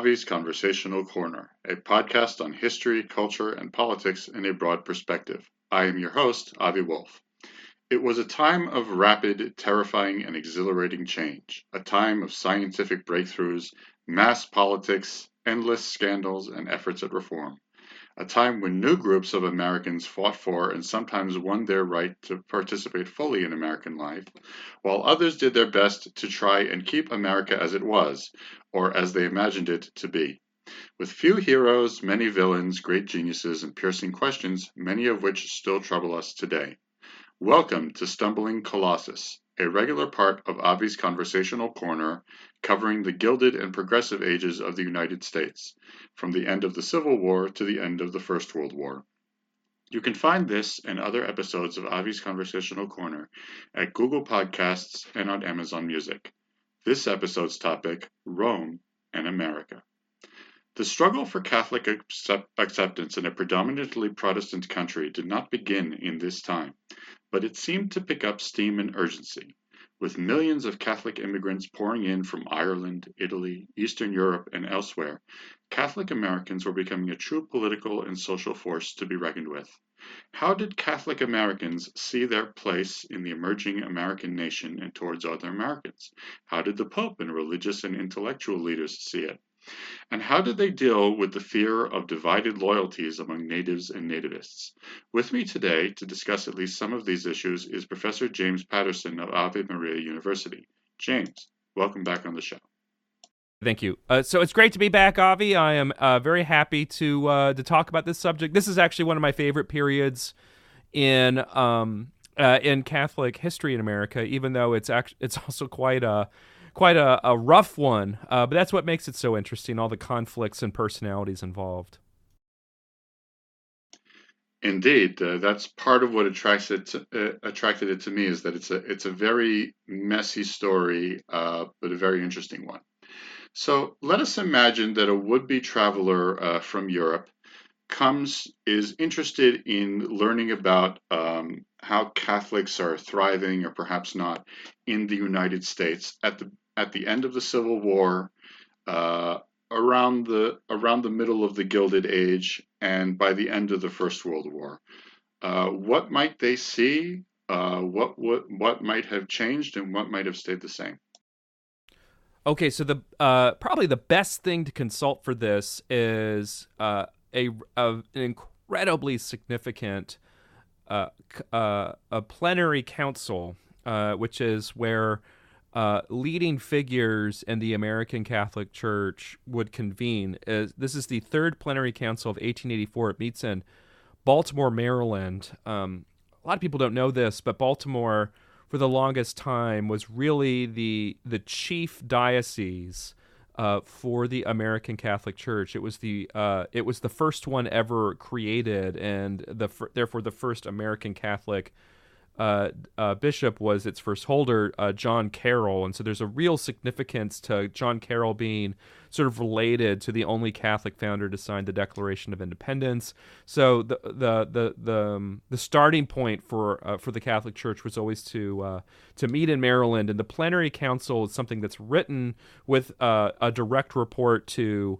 Avi's Conversational Corner, a podcast on history, culture, and politics in a broad perspective. I am your host, Avi Wolf. It was a time of rapid, terrifying, and exhilarating change, a time of scientific breakthroughs, mass politics, endless scandals, and efforts at reform a time when new groups of Americans fought for and sometimes won their right to participate fully in American life, while others did their best to try and keep America as it was, or as they imagined it to be. With few heroes, many villains, great geniuses, and piercing questions, many of which still trouble us today. Welcome to Stumbling Colossus, a regular part of Avi's Conversational Corner covering the Gilded and Progressive Ages of the United States, from the end of the Civil War to the end of the First World War. You can find this and other episodes of Avi's Conversational Corner at Google Podcasts and on Amazon Music. This episode's topic Rome and America. The struggle for Catholic accept- acceptance in a predominantly Protestant country did not begin in this time, but it seemed to pick up steam and urgency. With millions of Catholic immigrants pouring in from Ireland, Italy, Eastern Europe, and elsewhere, Catholic Americans were becoming a true political and social force to be reckoned with. How did Catholic Americans see their place in the emerging American nation and towards other Americans? How did the Pope and religious and intellectual leaders see it? And how did they deal with the fear of divided loyalties among natives and nativists? With me today to discuss at least some of these issues is Professor James Patterson of Ave Maria University. James, welcome back on the show. Thank you. Uh, so it's great to be back, Avi. I am uh, very happy to uh, to talk about this subject. This is actually one of my favorite periods in um, uh, in Catholic history in America, even though it's act- it's also quite a quite a, a rough one. Uh, but that's what makes it so interesting, all the conflicts and personalities involved. Indeed, uh, that's part of what attracts it to, attracted it to me is that it's a it's a very messy story, but a very interesting one. So let us imagine that a would-be traveler uh, from Europe comes is interested in learning about um, how Catholics are thriving or perhaps not in the United States at the at the end of the Civil War, uh, around the around the middle of the Gilded Age, and by the end of the First World War. Uh, what might they see? Uh, what what what might have changed, and what might have stayed the same? Okay, so the uh, probably the best thing to consult for this is uh, a, a, an incredibly significant uh, uh, a plenary council, uh, which is where uh, leading figures in the American Catholic Church would convene. This is the third plenary council of 1884. It meets in Baltimore, Maryland. Um, a lot of people don't know this, but Baltimore, for the longest time, was really the the chief diocese uh, for the American Catholic Church. It was the uh, it was the first one ever created, and the therefore the first American Catholic uh, uh, bishop was its first holder, uh, John Carroll, and so there's a real significance to John Carroll being sort of related to the only Catholic founder to sign the Declaration of Independence. So the the the the, um, the starting point for uh, for the Catholic Church was always to uh, to meet in Maryland, and the plenary council is something that's written with uh, a direct report to.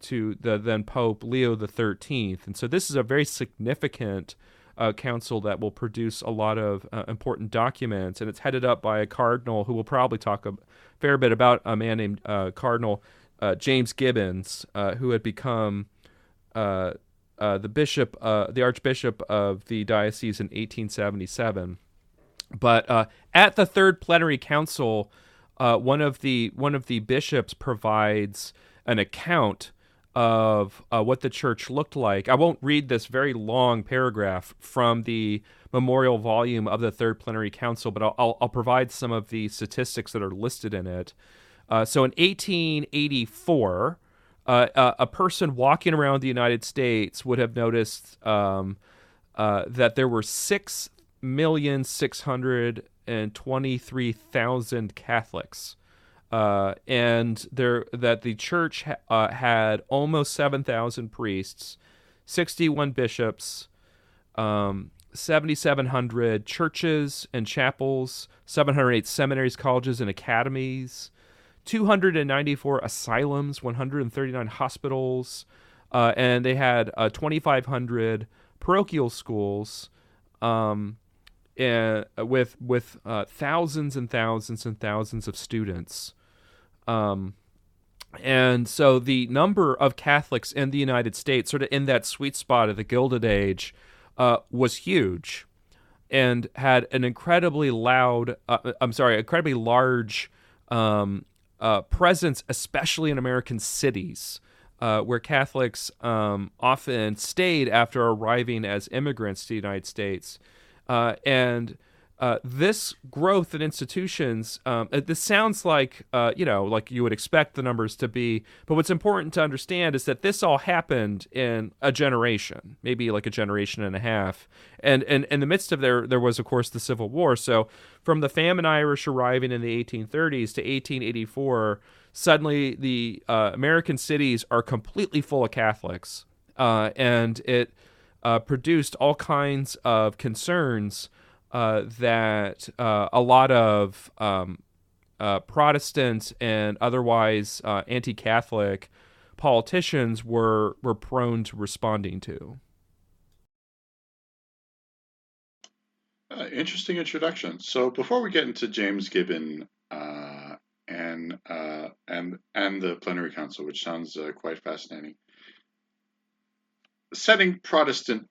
to the then Pope Leo the Thirteenth, and so this is a very significant uh, council that will produce a lot of uh, important documents, and it's headed up by a cardinal who will probably talk a fair bit about a man named uh, Cardinal uh, James Gibbons, uh, who had become uh, the bishop, the archbishop of the diocese in 1877. But at the third plenary council, one of the one of the bishops provides an account of uh, what the church looked like. I won't read this very long paragraph from the memorial volume of the Third Plenary Council, but I'll, I'll, I'll provide some of the statistics that are listed in it. Uh, so in 1884, uh, uh, a person walking around the United States would have noticed um, uh, that there were six million six hundred and twenty-three thousand Catholics uh, and there that the church ha- uh, had almost seven thousand priests, sixty-one bishops, um, seventy-seven hundred churches and chapels, seven hundred eight seminaries, colleges, and academies, 294 asylums, 139 hospitals, uh, and they had uh, 2,500 parochial schools, um, and uh, with with uh, thousands and thousands and thousands of students. Um, and so the number of Catholics in the United States, sort of in that sweet spot of the Gilded Age, uh, was huge, and had an incredibly loud, uh, I'm sorry, incredibly large um, uh, presence, especially in American cities. Uh, where Catholics um, often stayed after arriving as immigrants to the United States. Uh, and uh, this growth in institutions, um, uh, this sounds like, uh, you know, like you would expect the numbers to be. But what's important to understand is that this all happened in a generation, maybe like a generation and a half. And, and in the midst of there, there was, of course, the Civil War. So from the famine Irish arriving in the 1830s to 1884, suddenly the uh, American cities are completely full of Catholics. Uh, and it produced all kinds of concerns uh, that uh, a lot of um, uh, Protestant and otherwise uh, anti-Catholic politicians were were prone to responding to. Uh, interesting introduction. So before we get into James Gibbon and and and the plenary council, which sounds quite fascinating, setting Protestant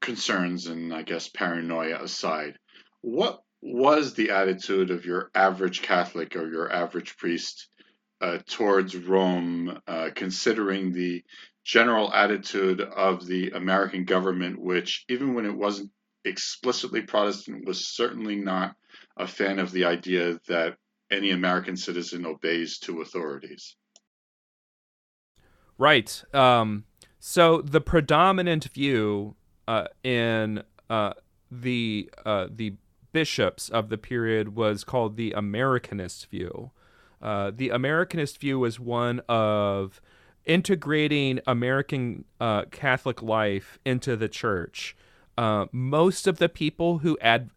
concerns and I guess paranoia aside, what was the attitude of your average Catholic or your average priest uh, towards Rome, uh, considering the general attitude of the American government, which, even when it wasn't explicitly Protestant, was certainly not a fan of the idea that any American citizen obeys to authorities? Right. Um, so the predominant view uh, in uh, the uh, the bishops of the period was called the Americanist view. Uh, the Americanist view was one of integrating American uh, Catholic life into the church. Uh, most of the people who ad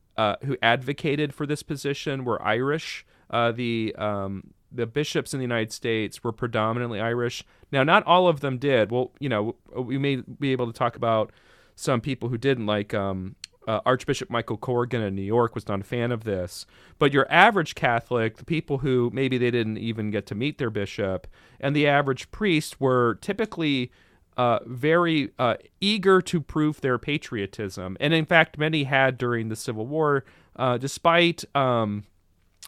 who advocated for this position were Irish. the um, the bishops in the United States were predominantly Irish. Now, not all of them did. Well, you know, we may be able to talk about some people who didn't like um, uh, Archbishop Michael Corrigan in New York was not a fan of this. But your average Catholic, the people who maybe they didn't even get to meet their bishop, and the average priest were typically uh, very uh, eager to prove their patriotism. And in fact, many had during the Civil War, uh, despite um,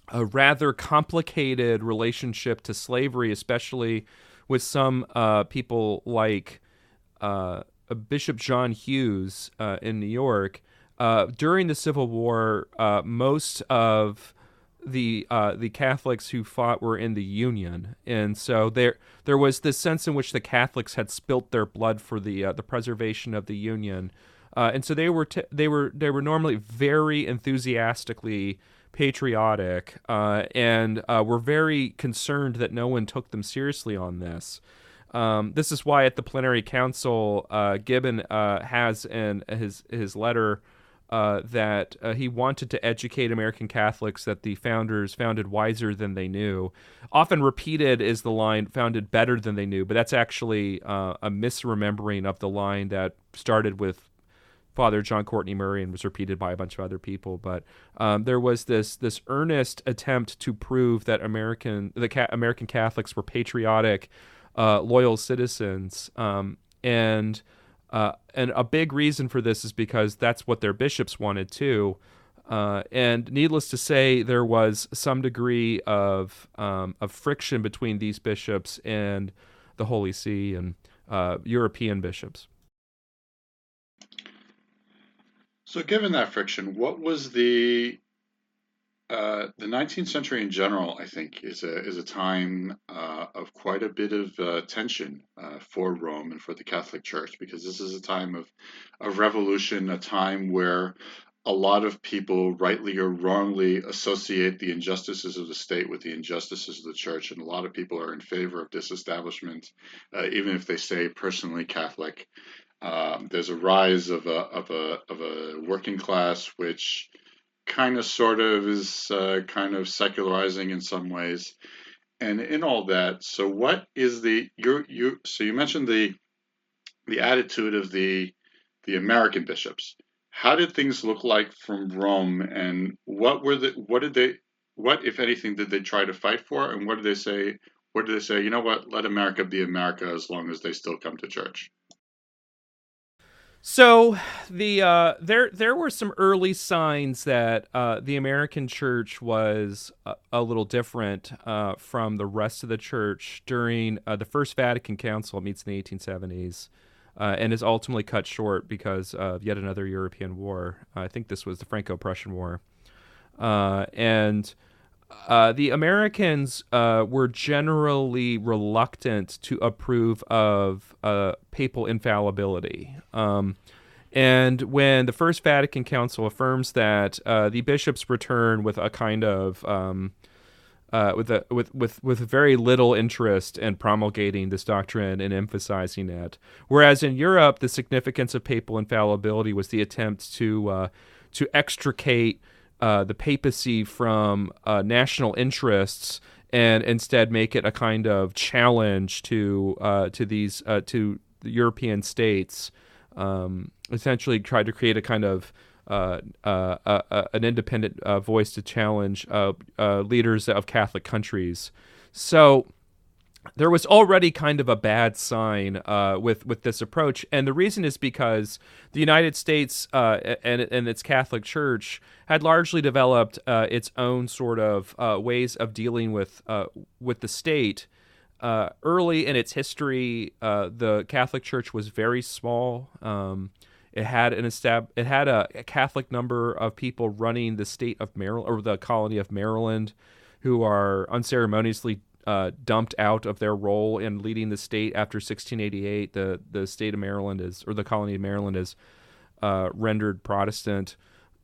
a rather complicated relationship to slavery, especially with some uh, people like. Uh, Bishop John Hughes uh, in New York. Uh, during the Civil War, uh, most of the uh, the Catholics who fought were in the Union, and so there there was this sense in which the Catholics had spilt their blood for the uh, the preservation of the Union, and so they were t- they were they were normally very enthusiastically patriotic, and were very concerned that no one took them seriously on this. Um, this is why at the plenary council, uh, Gibbon uh, has in his his letter uh, that uh, he wanted to educate American Catholics that the founders founded wiser than they knew. Often repeated is the line "founded better than they knew," but that's actually uh, a misremembering of the line that started with Father John Courtney Murray and was repeated by a bunch of other people. But um, there was this this earnest attempt to prove that American the Ca- American Catholics were patriotic uh, loyal citizens. Um, and uh, and a big reason for this is because that's what their bishops wanted too. Uh, and needless to say, there was some degree of um, of friction between these bishops and the Holy See and uh, European bishops. So, given that friction, what was the uh, the 19th century in general, I think, is a is a time uh, of quite a bit of uh, tension uh, for Rome and for the Catholic Church, because this is a time of of revolution, a time where a lot of people, rightly or wrongly, associate the injustices of the state with the injustices of the church, and a lot of people are in favor of disestablishment, uh, even if they say personally Catholic. Um, there's a rise of a of a of a working class which kind of sort of is uh, kind of secularizing in some ways and in all that, so what is the you you so you mentioned the the attitude of the the American bishops. How did things look like from Rome, and what were the what did they what if anything did they try to fight for, and what did they say? What did they say? You know what? Let America be America as long as they still come to church. So the uh, there there were some early signs that uh, the American church was a, a little different uh, from the rest of the church during uh, the First Vatican Council. Meets in the 1870s. Uh, and is ultimately cut short because of yet another European war. I think this was the Franco-Prussian War, uh, and uh, the Americans uh, were generally reluctant to approve of uh, papal infallibility. Um, and when the First Vatican Council affirms that, uh, the bishops return with a kind of um, uh, with, a, with with with very little interest in promulgating this doctrine and emphasizing it. Whereas in Europe, the significance of papal infallibility was the attempt to uh, to extricate uh, the papacy from uh, national interests and instead make it a kind of challenge to uh, to these uh, to the European states. Um, essentially, tried to create a kind of uh, an independent voice to challenge leaders of Catholic countries. So there was already kind of a bad sign uh, with with this approach, and the reason is because the United States uh, and and its Catholic Church had largely developed uh, its own sort of uh, ways of dealing with uh, with the state. Uh, early in its history, the Catholic Church was very small. Um, it had an estab- it had a, a Catholic number of people running the state of Maryland or the colony of Maryland, who are unceremoniously uh, dumped out of their role in leading the state after 1688. The the state of Maryland is, or the colony of Maryland is, uh, rendered Protestant,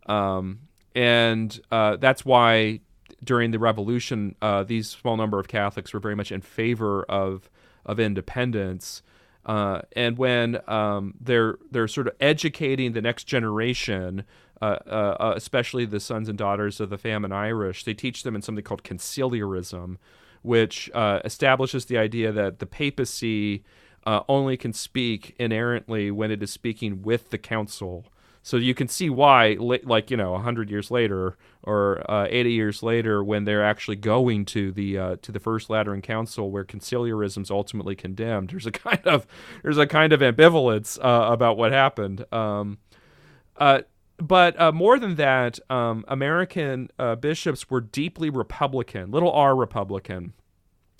um, and uh, that's why during the Revolution, uh, these small number of Catholics were very much in favor of of independence. Uh, and when um, they're they're sort of educating the next generation, uh, uh, especially the sons and daughters of the famine Irish, they teach them in something called conciliarism, which uh, establishes the idea that the papacy uh, only can speak inerrantly when it is speaking with the council. So you can see why, like you know, hundred years later or uh, eighty years later, when they're actually going to the uh, to the First Lateran Council, where conciliarism is ultimately condemned, there's a kind of there's a kind of ambivalence uh, about what happened. Um, uh, but uh, more than that, um, American uh, bishops were deeply Republican, little r Republican,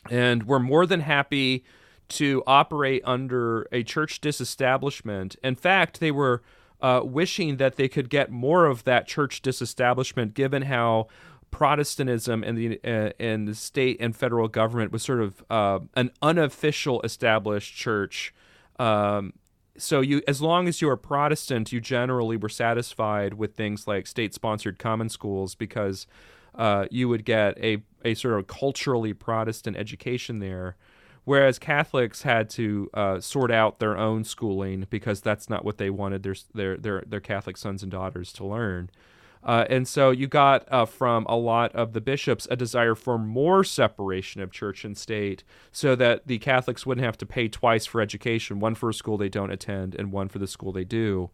and were more than happy to operate under a church disestablishment. In fact, they were uh, wishing that they could get more of that church disestablishment, given how Protestantism and the uh, and the state and federal government was sort of uh, an unofficial established church. Um, so you as long as you are protestant you generally were satisfied with things like state sponsored common schools because uh, you would get a, a sort of culturally protestant education there whereas catholics had to uh, sort out their own schooling because that's not what they wanted their, their, their, their catholic sons and daughters to learn uh, and so you got uh, from a lot of the bishops a desire for more separation of church and state so that the Catholics wouldn't have to pay twice for education one for a school they don't attend and one for the school they do.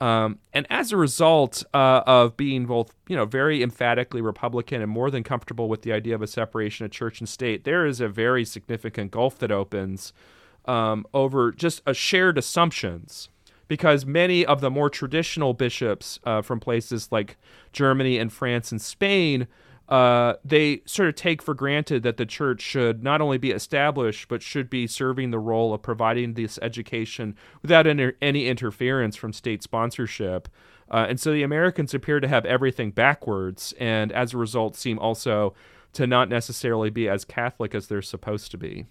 Um, and as a result uh, of being both, you know, very emphatically Republican and more than comfortable with the idea of a separation of church and state, there is a very significant gulf that opens um, over just a shared assumptions because many of the more traditional bishops uh, from places like Germany and France and Spain, uh, they sort of take for granted that the church should not only be established, but should be serving the role of providing this education without any, any interference from state sponsorship. Uh, and so the Americans appear to have everything backwards, and as a result, seem also to not necessarily be as Catholic as they're supposed to be.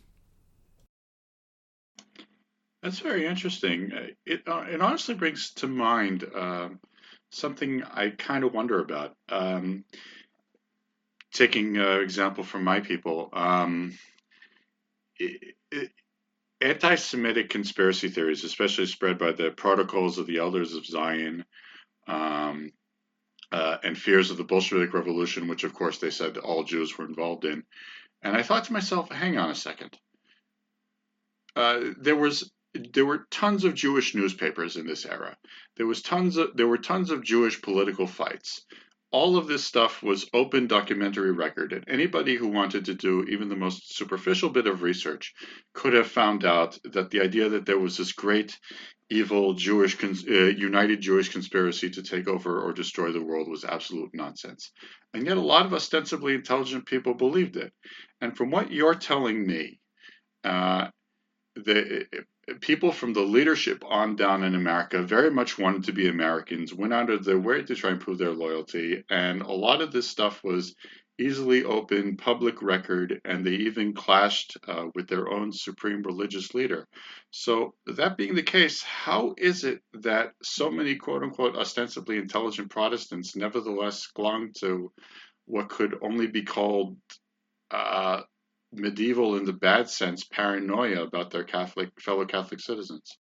That's very interesting. Uh, it uh, it honestly brings to mind um, something I kind of wonder about. Um, taking an example from my people, um, it, it, anti-Semitic conspiracy theories, especially spread by the Protocols of the Elders of Zion, um, uh, and fears of the Bolshevik Revolution, which of course they said all Jews were involved in. And I thought to myself, hang on a second. Uh, there was there were tons of Jewish newspapers in this era. There was tons of there were tons of Jewish political fights. All of this stuff was open documentary record, and anybody who wanted to do even the most superficial bit of research could have found out that the idea that there was this great evil Jewish uh, united Jewish conspiracy to take over or destroy the world was absolute nonsense. And yet a lot of ostensibly intelligent people believed it. And from what you're telling me, uh, the people from the leadership on down in America very much wanted to be Americans, went out of their way to try and prove their loyalty, and a lot of this stuff was easily open public record, and they even clashed uh, with their own supreme religious leader. So, that being the case, how is it that so many quote unquote ostensibly intelligent Protestants nevertheless clung to what could only be called uh, medieval in the bad sense paranoia about their Catholic fellow Catholic citizens?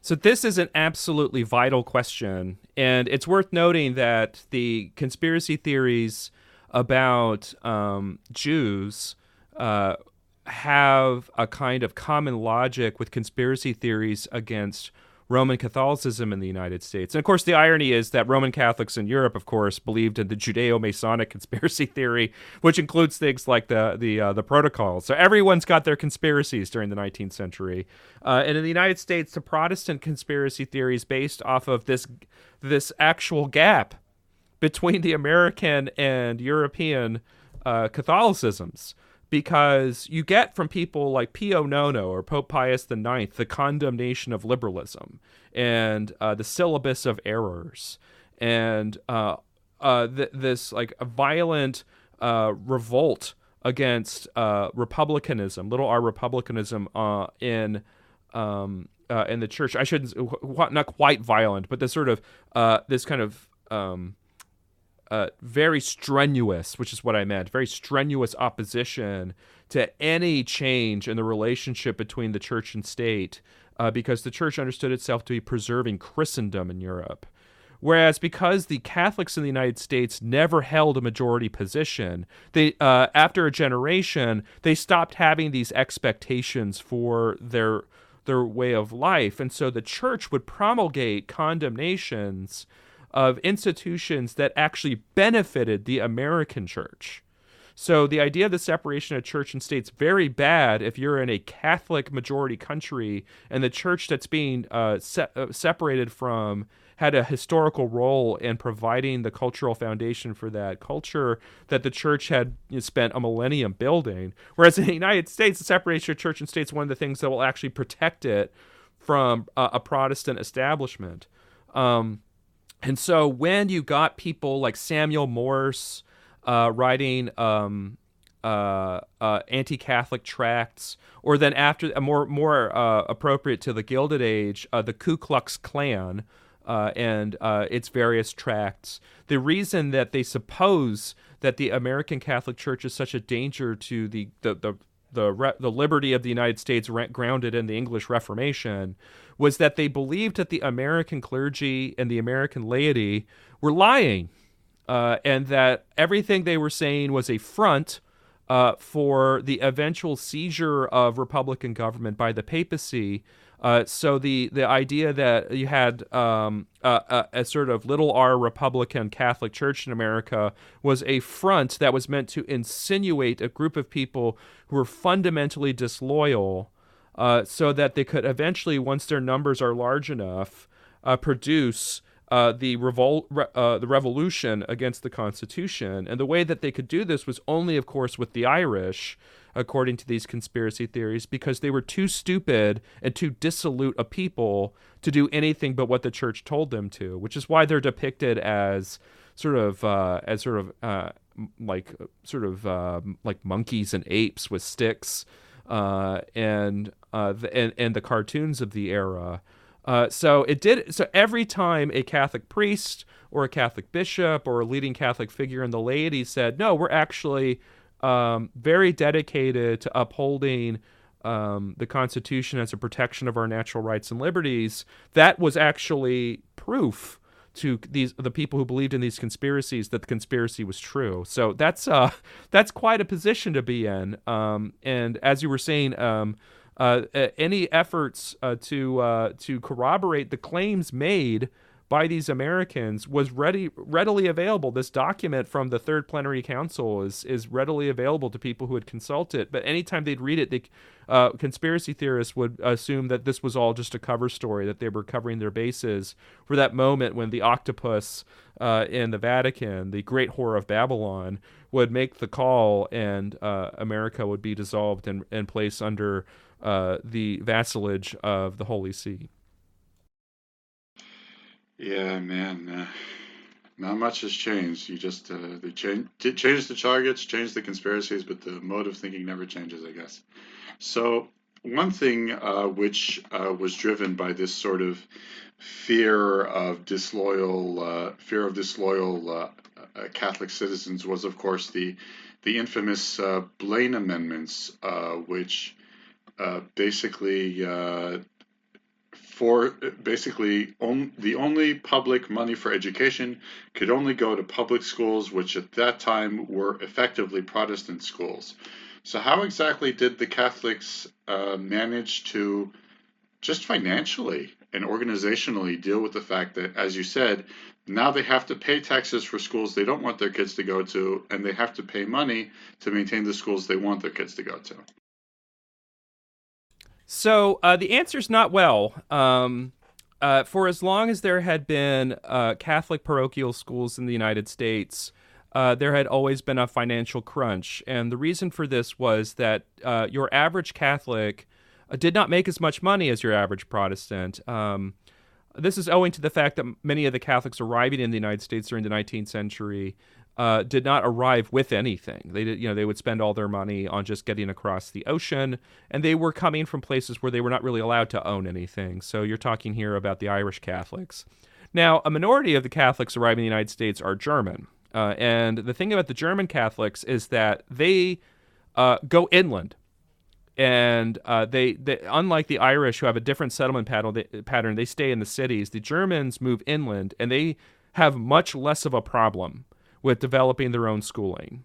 So this is an absolutely vital question, and it's worth noting that the conspiracy theories about um, Jews uh, have a kind of common logic with conspiracy theories against Roman Catholicism in the United States. And of course, the irony is that Roman Catholics in Europe, of course, believed in the Judeo-Masonic conspiracy theory, which includes things like the the uh, the protocols. So everyone's got their conspiracies during the 19th century. Uh, and in the United States, the Protestant conspiracy theory is based off of this this actual gap between the American and European uh, Catholicisms because you get from people like Pio Nono or Pope Pius IX the condemnation of liberalism and uh, the syllabus of errors and uh, uh, th- this like a violent uh, revolt against uh, republicanism, little r republicanism uh, in um, in the church. I shouldn't not quite violent, but this sort of this kind of um, uh, very strenuous, which is what I meant, very strenuous opposition to any change in the relationship between the church and state, uh, because the church understood itself to be preserving Christendom in Europe. Whereas because the Catholics in the United States never held a majority position, they uh, after a generation they stopped having these expectations for their their way of life, and so the church would promulgate condemnations of institutions that actually benefited the American church. So the idea of the separation of church and state's very bad if you're in a Catholic majority country and the church that's being uh, se- uh, separated from had a historical role in providing the cultural foundation for that culture that the church had you know, spent a millennium building. Whereas in the United States, the separation of church and state is one of the things that will actually protect it from uh, a Protestant establishment. Um, and so when you got people like Samuel Morse uh, writing um, uh, uh, anti-Catholic tracts, or then after more more uh, appropriate to the Gilded Age, uh, the Ku Klux Klan uh, and its various tracts. The reason that they suppose that the American Catholic Church is such a danger to the the the the, re- the liberty of the United States grounded in the English Reformation was that they believed that the American clergy and the American laity were lying, uh, and that everything they were saying was a front uh, for the eventual seizure of Republican government by the papacy. Uh, so the the idea that you had um, a, a, sort of little r Republican Catholic Church in America was a front that was meant to insinuate a group of people who were fundamentally disloyal uh, so that they could eventually, once their numbers are large enough, uh, produce uh, the revolt, re- uh, the revolution against the Constitution. And the way that they could do this was only, of course, with the Irish, according to these conspiracy theories, because they were too stupid and too dissolute a people to do anything but what the church told them to. Which is why they're depicted as sort of uh, as sort of uh, like sort of like monkeys and apes with sticks uh, and uh, the, and and the cartoons of the era. Uh, so it did. So every time a Catholic priest or a Catholic bishop or a leading Catholic figure in the laity said, "No, we're actually um, very dedicated to upholding." Um, the Constitution as a protection of our natural rights and liberties, that was actually proof to these the people who believed in these conspiracies that the conspiracy was true. So that's uh that's quite a position to be in. Um, and as you were saying, um, uh, any efforts uh, to uh, to corroborate the claims made by these Americans was ready readily available. This document from the Third Plenary Council is is readily available to people who would consult it. But anytime they'd read it, the uh, conspiracy theorists would assume that this was all just a cover story, that they were covering their bases for that moment when the octopus uh, in the Vatican, the Great Whore of Babylon, would make the call, and uh, America would be dissolved and, and placed under uh, the vassalage of the Holy See. Yeah, man. Uh, not much has changed. You just uh, they change change the targets, change the conspiracies, but the mode of thinking never changes, I guess. So one thing uh, which uh, was driven by this sort of fear of disloyal uh, fear of disloyal Catholic citizens was, of course, the the infamous Blaine amendments, which basically for basically on, the only public money for education could only go to public schools, which at that time were effectively Protestant schools. So, how exactly did the Catholics uh, manage to just financially and organizationally deal with the fact that, as you said, now they have to pay taxes for schools they don't want their kids to go to, and they have to pay money to maintain the schools they want their kids to go to? So uh, the answer is not well. Um, uh, for as long as there had been uh, Catholic parochial schools in the United States, uh, there had always been a financial crunch. And the reason for this was that uh, your average Catholic uh, did not make as much money as your average Protestant. Um, this is owing to the fact that many of the Catholics arriving in the United States during the 19th century uh, did not arrive with anything. They did, you know, they would spend all their money on just getting across the ocean, and they were coming from places where they were not really allowed to own anything. So you're talking here about the Irish Catholics. Now, a minority of the Catholics arriving in the United States are German, uh, and the thing about the German Catholics is that they uh, go inland. And uh, they, they, unlike the Irish, who have a different settlement pattern, they, pattern, they stay in the cities. The Germans move inland, and they have much less of a problem with developing their own schooling.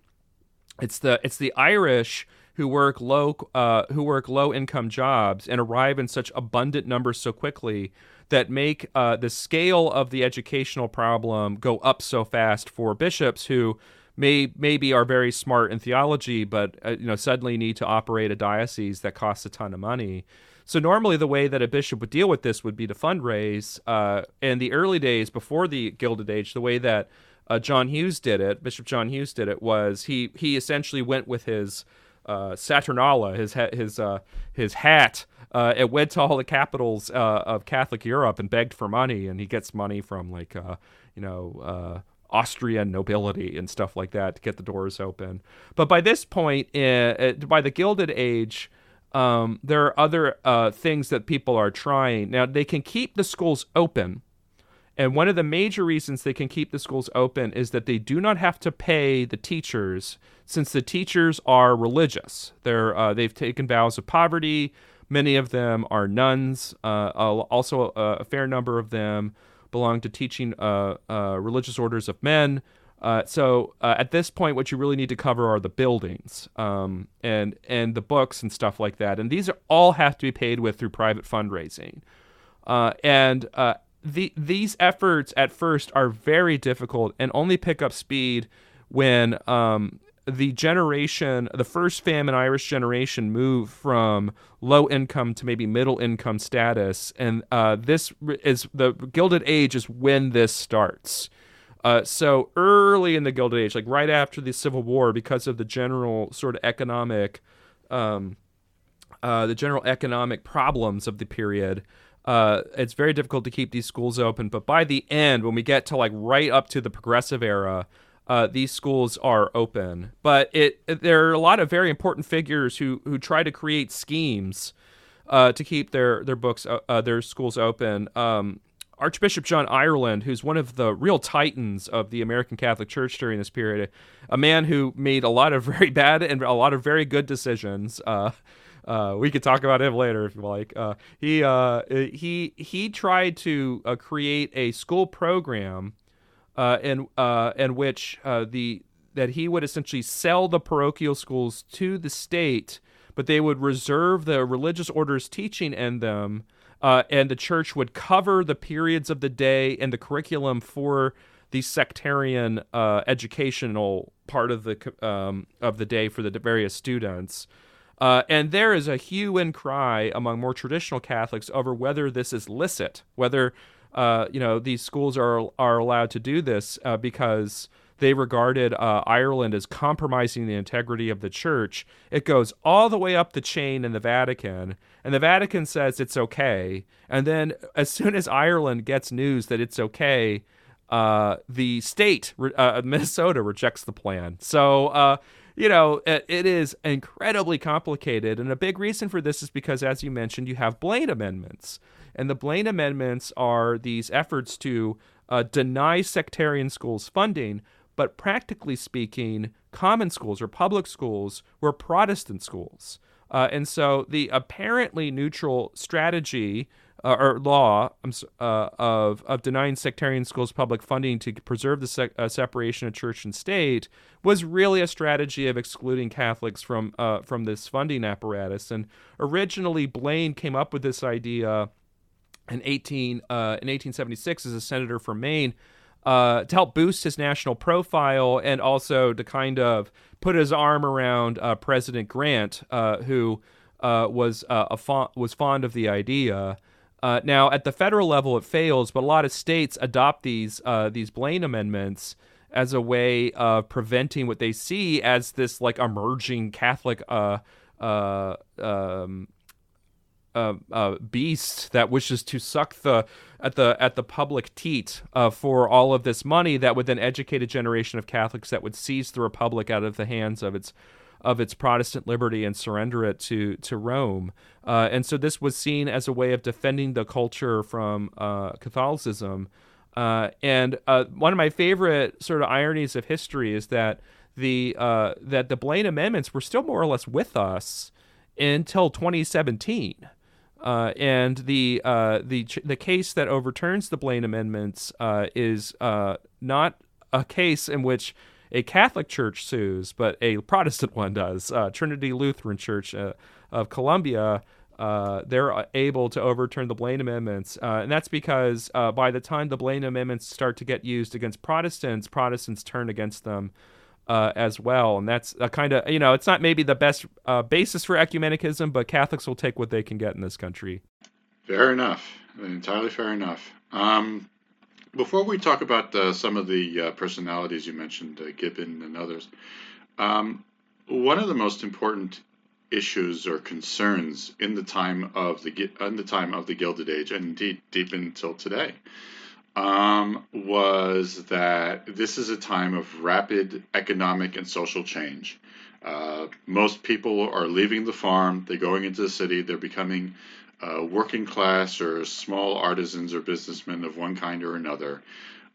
It's the it's the Irish who work low uh, who work low income jobs and arrive in such abundant numbers so quickly that make uh, the scale of the educational problem go up so fast for bishops who may maybe are very smart in theology, but uh, you know suddenly need to operate a diocese that costs a ton of money. So normally the way that a bishop would deal with this would be to fundraise. Uh, in the early days before the Gilded Age, the way that uh, John Hughes did it, Bishop John Hughes did it, was he he essentially went with his uh, Saturnale, his his uh, his hat, uh, and went to all the capitals uh, of Catholic Europe and begged for money, and he gets money from like uh, you know. Uh, Austrian nobility and stuff like that to get the doors open. But by this point, in, by the Gilded Age, um, there are other things that people are trying. Now, they can keep the schools open, and one of the major reasons they can keep the schools open is that they do not have to pay the teachers, since the teachers are religious. They're uh, they've taken vows of poverty. Many of them are nuns. Uh, also, a, a, fair number of them belong to teaching uh, uh religious orders of men. Uh, so uh, at this point, what you really need to cover are the buildings um, and and the books and stuff like that. And these are, all have to be paid with through private fundraising. and the these efforts at first are very difficult and only pick up speed when um, the generation, the first famine Irish generation, move from low income to maybe middle income status, and uh, this is the Gilded Age is when this starts. Uh, so early in the Gilded Age, like right after the Civil War, because of the general sort of economic, um, uh, the general economic problems of the period, uh, it's very difficult to keep these schools open. But by the end, when we get to like right up to the progressive era, uh, these schools are open. But it, it, there are a lot of very important figures who who try to create schemes uh, to keep their their books uh, uh, their schools open. Um, Archbishop John Ireland, who's one of the real titans of the American Catholic Church during this period, a man who made a lot of very bad and a lot of very good decisions. Uh, Uh, we could talk about him later if you like. Uh, he uh, he he tried to uh, create a school program uh, in uh, in which the that he would essentially sell the parochial schools to the state, but they would reserve the religious orders teaching in them, and the church would cover the periods of the day and the curriculum for the sectarian educational part of the um, of the day for the various students. Uh, and there is a hue and cry among more traditional Catholics over whether this is licit, whether uh, you know these schools are are allowed to do this uh, because they regarded uh, Ireland as compromising the integrity of the church. It goes all the way up the chain in the Vatican, and the Vatican says it's okay. And then as soon as Ireland gets news that it's okay, uh, the state, uh, Minnesota, rejects the plan. So you know, it, it is incredibly complicated. And a big reason for this is because, as you mentioned, you have Blaine amendments. And the Blaine amendments are these efforts to uh, deny sectarian schools funding, but practically speaking, common schools or public schools were Protestant schools. Uh, and so the apparently neutral strategy uh, or law uh, of of denying sectarian schools public funding to preserve the uh, separation of church and state was really a strategy of excluding Catholics from uh, from this funding apparatus. And originally, Blaine came up with this idea in eighteen uh, in eighteen seventy six as a senator from Maine. Uh, to help boost his national profile and also to kind of put his arm around President Grant, who was a fo- was fond of the idea. Uh, now, at the federal level, it fails, but a lot of states adopt these uh, these Blaine amendments as a way of preventing what they see as this like emerging Catholic uh, uh um, uh, uh, beast that wishes to suck the at the at the public teat for all of this money that would then educate a generation of Catholics that would seize the republic out of the hands of its of its Protestant liberty and surrender it to to Rome. Uh, and so this was seen as a way of defending the culture from uh, Catholicism. Uh, and uh, one of my favorite sort of ironies of history is that the uh, that the Blaine amendments were still more or less with us until 2017. Uh, and the the the case that overturns the Blaine amendments is not a case in which a Catholic church sues, but a Protestant one does. Uh, Trinity Lutheran Church uh, of Columbia, uh, they're able to overturn the Blaine Amendments. Uh, and that's because uh, by the time the Blaine Amendments start to get used against Protestants, Protestants turn against them. Uh, as well, and that's a kind of you know it's not maybe the best basis for ecumenicism, but Catholics will take what they can get in this country. Fair enough, entirely fair enough. Um, before we talk about uh, some of the uh, personalities you mentioned, uh, Gibbon and others, um, one of the most important issues or concerns in the time of the in the time of the Gilded Age, and indeed deep until today, um, was that this is a time of rapid economic and social change. Uh, most people are leaving the farm; they're going into the city. They're becoming uh, working class or small artisans or businessmen of one kind or another.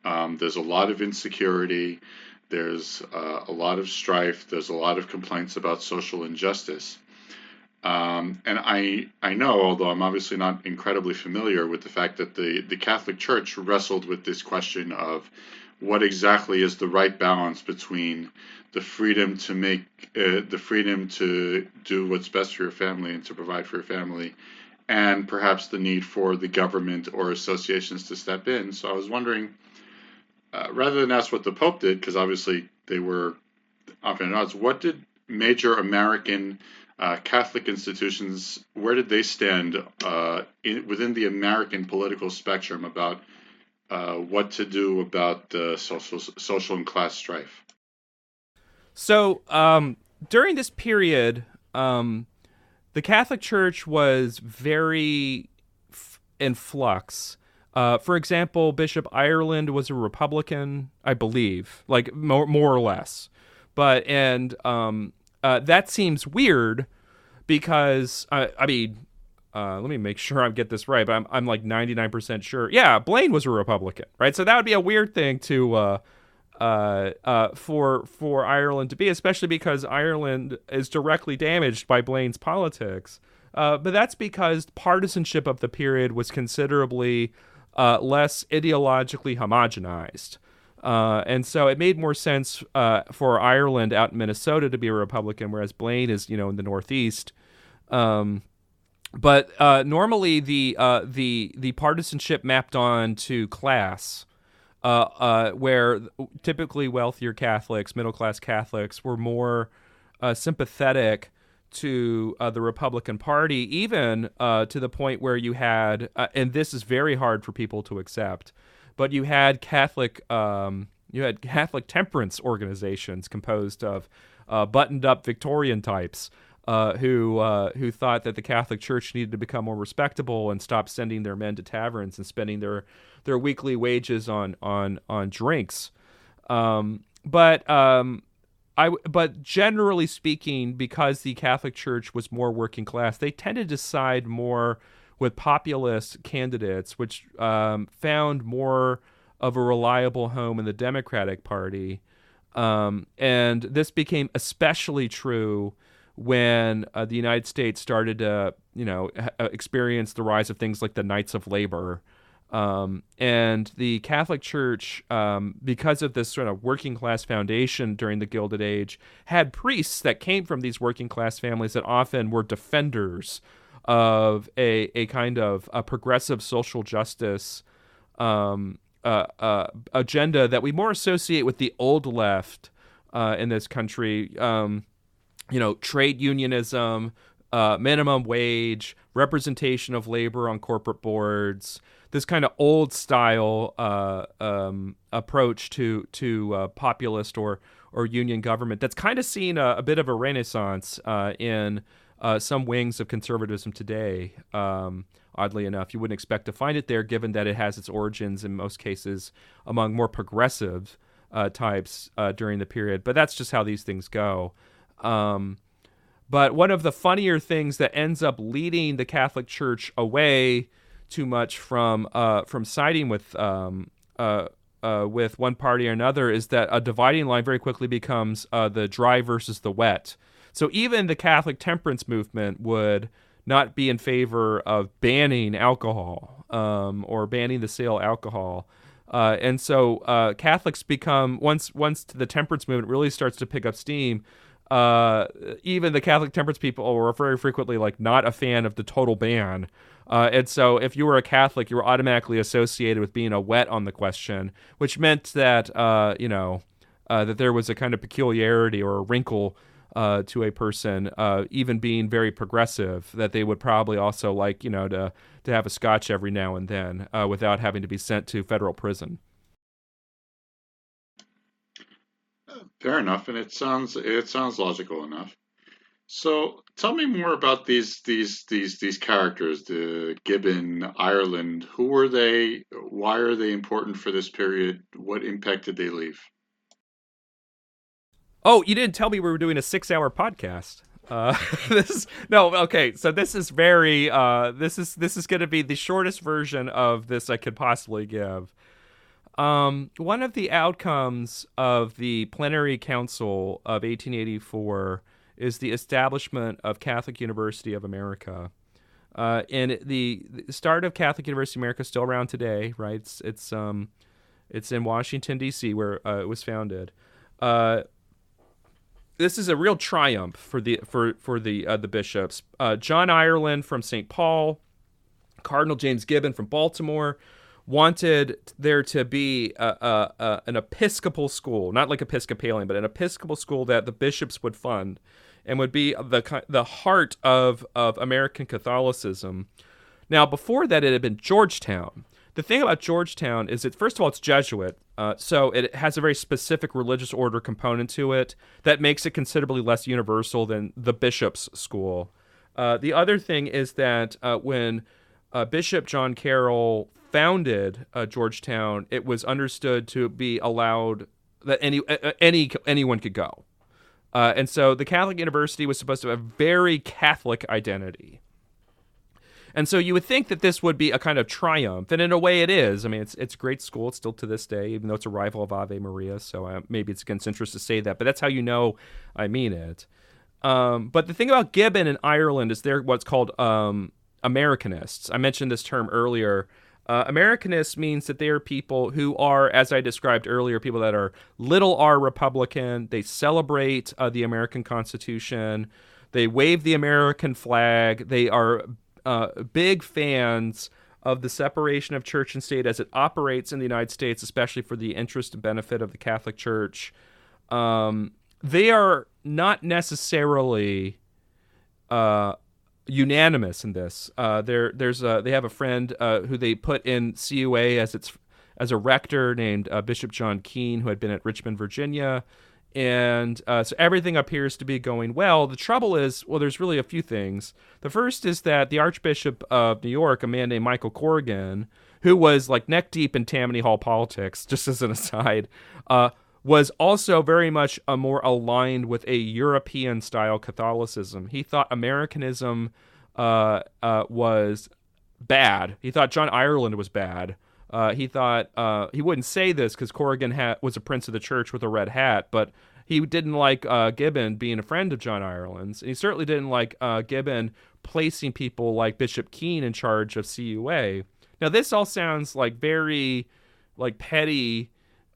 Um, there's a lot of insecurity. There's uh, a lot of strife. There's a lot of complaints about social injustice. Um, and I, I know, although I'm obviously not incredibly familiar with the fact that the, the Catholic Church wrestled with this question of what exactly is the right balance between the freedom to make uh, the freedom to do what's best for your family and to provide for your family and perhaps the need for the government or associations to step in. So I was wondering, uh, rather than ask what the Pope did, because obviously they were often at odds, what did major American uh, Catholic institutions, where did they stand uh, in, within the American political spectrum about uh, what to do about the social, social and class strife? So um, during this period, um, the Catholic Church was very f- in flux. Uh, for example, Bishop Ireland was a Republican, I believe, like more, more or less. But and um, uh, that seems weird because I, I mean, uh, let me make sure I get this right, but I'm I'm like 99% sure. Yeah, Blaine was a Republican, right? So that would be a weird thing to uh, uh, for for Ireland to be, especially because Ireland is directly damaged by Blaine's politics. Uh, but that's because partisanship of the period was considerably uh, less ideologically homogenized. Uh, and so it made more sense for Ireland out in Minnesota to be a Republican, whereas Blaine is, you know, in the Northeast. Um, but normally the the the partisanship mapped on to class, uh, where typically wealthier Catholics, middle class Catholics, were more sympathetic to uh, the Republican Party, even uh, to the point where you had, uh, and this is very hard for people to accept, but you had Catholic, um, you had Catholic temperance organizations composed of uh, buttoned-up Victorian types. Uh, who uh, who thought that the Catholic Church needed to become more respectable and stop sending their men to taverns and spending their their weekly wages on on on drinks, um, but um, I but generally speaking, because the Catholic Church was more working class, they tended to side more with populist candidates, which um, found more of a reliable home in the Democratic Party. Um, and this became especially true when uh, the United States started to, you know, experience the rise of things like the Knights of Labor, um, and the Catholic Church, um, because of this sort of working class foundation during the Gilded Age, had priests that came from these working class families that often were defenders of a, a kind of a progressive social justice um, uh, uh, agenda that we more associate with the old left uh, in this country. Um, you know, trade unionism, uh, minimum wage, representation of labor on corporate boards this kind of old style uh, um, approach to to uh, populist or or union government that's kind of seen a, a, bit of a renaissance uh, in uh, some wings of conservatism today. Um, oddly enough, you wouldn't expect to find it there, given that it has its origins in most cases among more progressive uh, types during the period. But that's just how these things go. Um, but one of the funnier things that ends up leading the Catholic Church away too much from uh, from siding with um, uh, uh, with one party or another is that a dividing line very quickly becomes uh, the dry versus the wet. So even the Catholic temperance movement would not be in favor of banning alcohol um, or banning the sale of alcohol. Uh, and so uh, Catholics become once once the temperance movement really starts to pick up steam. Uh, even the Catholic temperance people were very frequently like not a fan of the total ban uh, and so, if you were a Catholic, you were automatically associated with being a wet on the question, which meant that uh, you know uh, that there was a kind of peculiarity or a wrinkle uh, to a person, uh, even being very progressive, that they would probably also like you know to to have a scotch every now and then without having to be sent to federal prison. Fair enough, and it sounds it sounds logical enough. So tell me more about these these these these characters, the Gibbon, Ireland. Who were they? Why are they important for this period? What impact did they leave? Oh, you didn't tell me we were doing a six-hour podcast. Uh, this is no okay. So this is very uh, this is this is going to be the shortest version of this I could possibly give. Um, one of the outcomes of the plenary council of 1884 is the establishment of Catholic University of America. Uh, and the, the, start of Catholic University of America is still around today, right? It's it's um, it's in Washington D.C. where uh, it was founded. Uh, this is a real triumph for the for for the uh, the bishops. Uh, John Ireland from St. Paul, Cardinal James Gibbon from Baltimore, wanted there to be a, a, a, an Episcopal school, not like Episcopalian, but an Episcopal school that the bishops would fund and would be the the heart of of American Catholicism. Now, before that, it had been Georgetown. The thing about Georgetown is that first of all, it's Jesuit, uh, so it has a very specific religious order component to it that makes it considerably less universal than the bishop's school. Uh, the other thing is that uh, when uh, Bishop John Carroll founded uh, Georgetown, it was understood to be allowed that any any anyone could go. Uh, and so the Catholic University was supposed to have a very Catholic identity. And so you would think that this would be a kind of triumph, and in a way it is. I mean, it's it's great school. It's still to this day, even though it's a rival of Ave Maria. So uh, maybe it's against interest to say that, but that's how you know I mean it. Um, but the thing about Gibbon in Ireland is they're what's called um, Americanists. I mentioned this term earlier. Uh, Americanist means that they are people who are, as I described earlier, people that are little r Republican. They celebrate uh, the American Constitution. They wave the American flag. They are uh, big fans of the separation of church and state as it operates in the United States, especially for the interest and benefit of the Catholic Church. Um, they are not necessarily uh, unanimous in this. Uh, there, there's a, they have a friend uh, who they put in CUA as its as a rector named uh, Bishop John Keane, who had been at Richmond, Virginia, and uh, so everything appears to be going well. The trouble is, well, there's really a few things. The first is that the Archbishop of New York, a man named Michael Corrigan, who was like neck deep in Tammany Hall politics, just as an aside, uh, was also very much a more aligned with a European style Catholicism. He thought Americanism uh, uh, was bad. He thought John Ireland was bad. Uh, he thought uh, he wouldn't say this because Corrigan ha- was a prince of the church with a red hat, but he didn't like uh, Gibbon being a friend of John Ireland's, and he certainly didn't like uh, Gibbon placing people like Bishop Keane in charge of CUA. Now, this all sounds like very like petty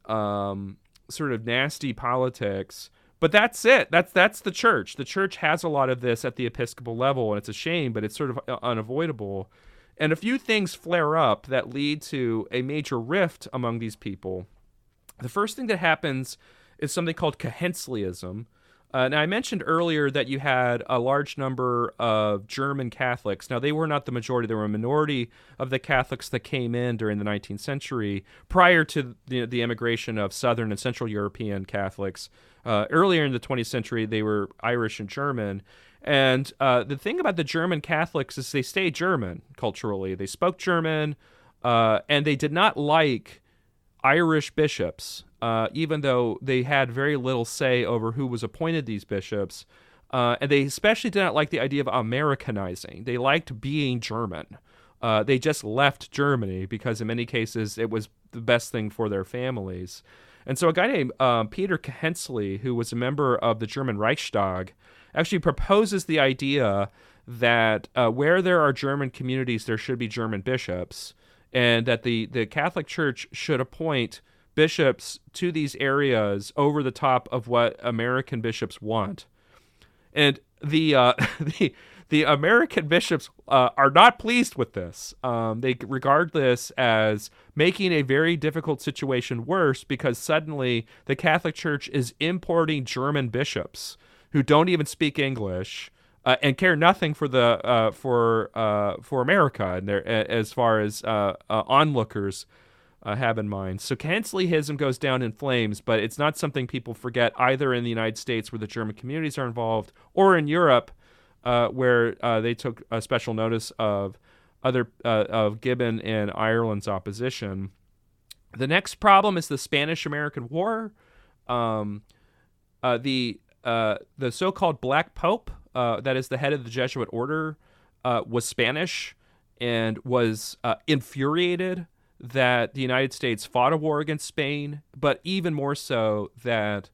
um, sort of nasty politics. But that's it. That's that's the church. The church has a lot of this at the episcopal level, and it's a shame, but it's sort of uh, unavoidable. And a few things flare up that lead to a major rift among these people. The first thing that happens is something called Cahenslyism, uh, now, I mentioned earlier that you had a large number of German Catholics. Now, they were not the majority, they were a minority of the Catholics that came in during the 19th century prior to the, the immigration of Southern and Central European Catholics. Uh, earlier in the 20th century, they were Irish and German. And uh, the thing about the German Catholics is they stayed German culturally. They spoke German, uh, and they did not like Irish bishops uh, even though they had very little say over who was appointed these bishops. Uh, and they especially did not like the idea of Americanizing. They liked being German. Uh, they just left Germany because, in many cases, it was the best thing for their families. And so, a guy named um, Peter Cahensly, who was a member of the German Reichstag, actually proposes the idea that uh, where there are German communities, there should be German bishops, and that the, the Catholic Church should appoint bishops to these areas over the top of what American bishops want. And the uh, the the American bishops uh, are not pleased with this. Um, they regard this as making a very difficult situation worse because suddenly the Catholic Church is importing German bishops who don't even speak English uh, and care nothing for the uh, for uh, for America and their as far as uh, onlookers uh, have in mind. So Cahenslyism goes down in flames, but it's not something people forget either in the United States where the German communities are involved or in Europe uh, where uh, they took a special notice of other uh, of Gibbon and Ireland's opposition. The next problem is the Spanish-American War. Um, uh, the uh, the so-called Black Pope, that is the head of the Jesuit order, was Spanish and was infuriated that the United States fought a war against Spain, but even more so that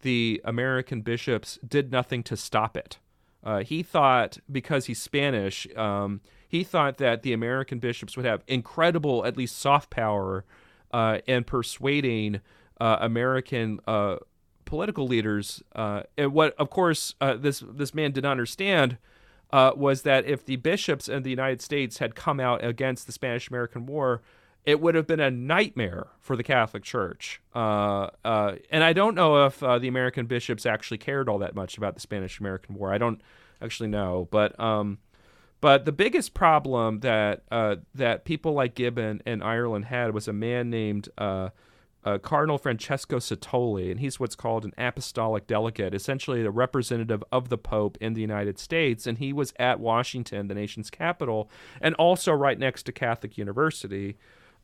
the American bishops did nothing to stop it. Uh, he thought, because he's Spanish, um, he thought that the American bishops would have incredible, at least soft power, uh, in persuading uh, American uh, political leaders. Uh, and what, of course, uh, this this man did not understand was that if the bishops in the United States had come out against the Spanish American War, it would have been a nightmare for the Catholic Church. Uh, uh, and I don't know if uh, the American bishops actually cared all that much about the Spanish American War. I don't actually know, but um, but the biggest problem that uh, that people like Gibbon and Ireland had was a man named uh, uh, Cardinal Francesco Satolli, and he's what's called an apostolic delegate, essentially a representative of the Pope in the United States. And he was at Washington, the nation's capital, and also right next to Catholic University.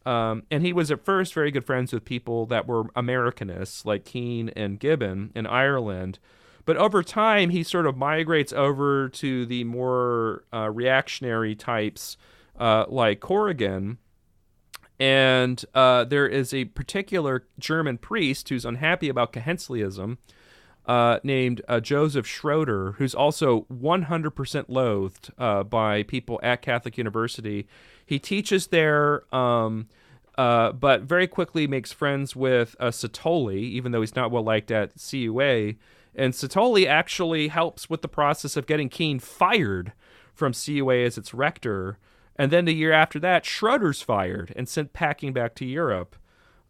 Um, and he was at first very good friends with people that were Americanists, like Keane and Gibbon in Ireland. But over time, he sort of migrates over to the more uh, reactionary types uh, like Corrigan. And uh, there is a particular German priest who's unhappy about Cahenslyism uh, named uh, Joseph Schroeder, who's also 100% loathed uh, by people at Catholic University. He teaches there, um, uh, but very quickly makes friends with uh, Satolli, even though he's not well liked at CUA. And Satolli actually helps with the process of getting Keane fired from CUA as its rector. And then the year after that, Schroeder's fired and sent packing back to Europe.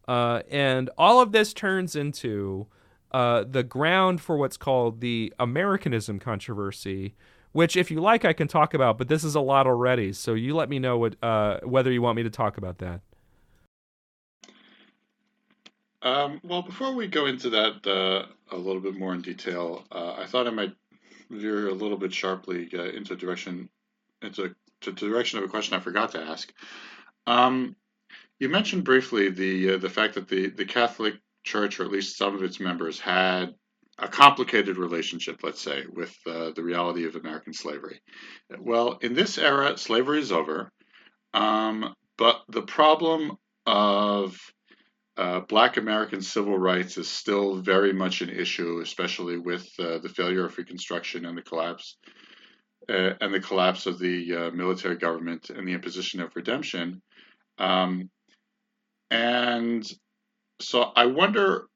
Uh, and all of this turns into uh, the ground for what's called the Americanism controversy, which, if you like, I can talk about. But this is a lot already, so you let me know what uh, whether you want me to talk about that. Um, well, before we go into that uh, a little bit more in detail, uh, I thought I might veer a little bit sharply uh, into direction into the direction of a question I forgot to ask. Um, you mentioned briefly the uh, the fact that the the Catholic Church, or at least some of its members, had a complicated relationship, let's say, with uh, the reality of American slavery. Well, in this era, slavery is over, um, but the problem of uh, Black American civil rights is still very much an issue, especially with uh, the failure of Reconstruction and the collapse uh, and the collapse of the uh, military government and the imposition of redemption. Um, and so I wonder,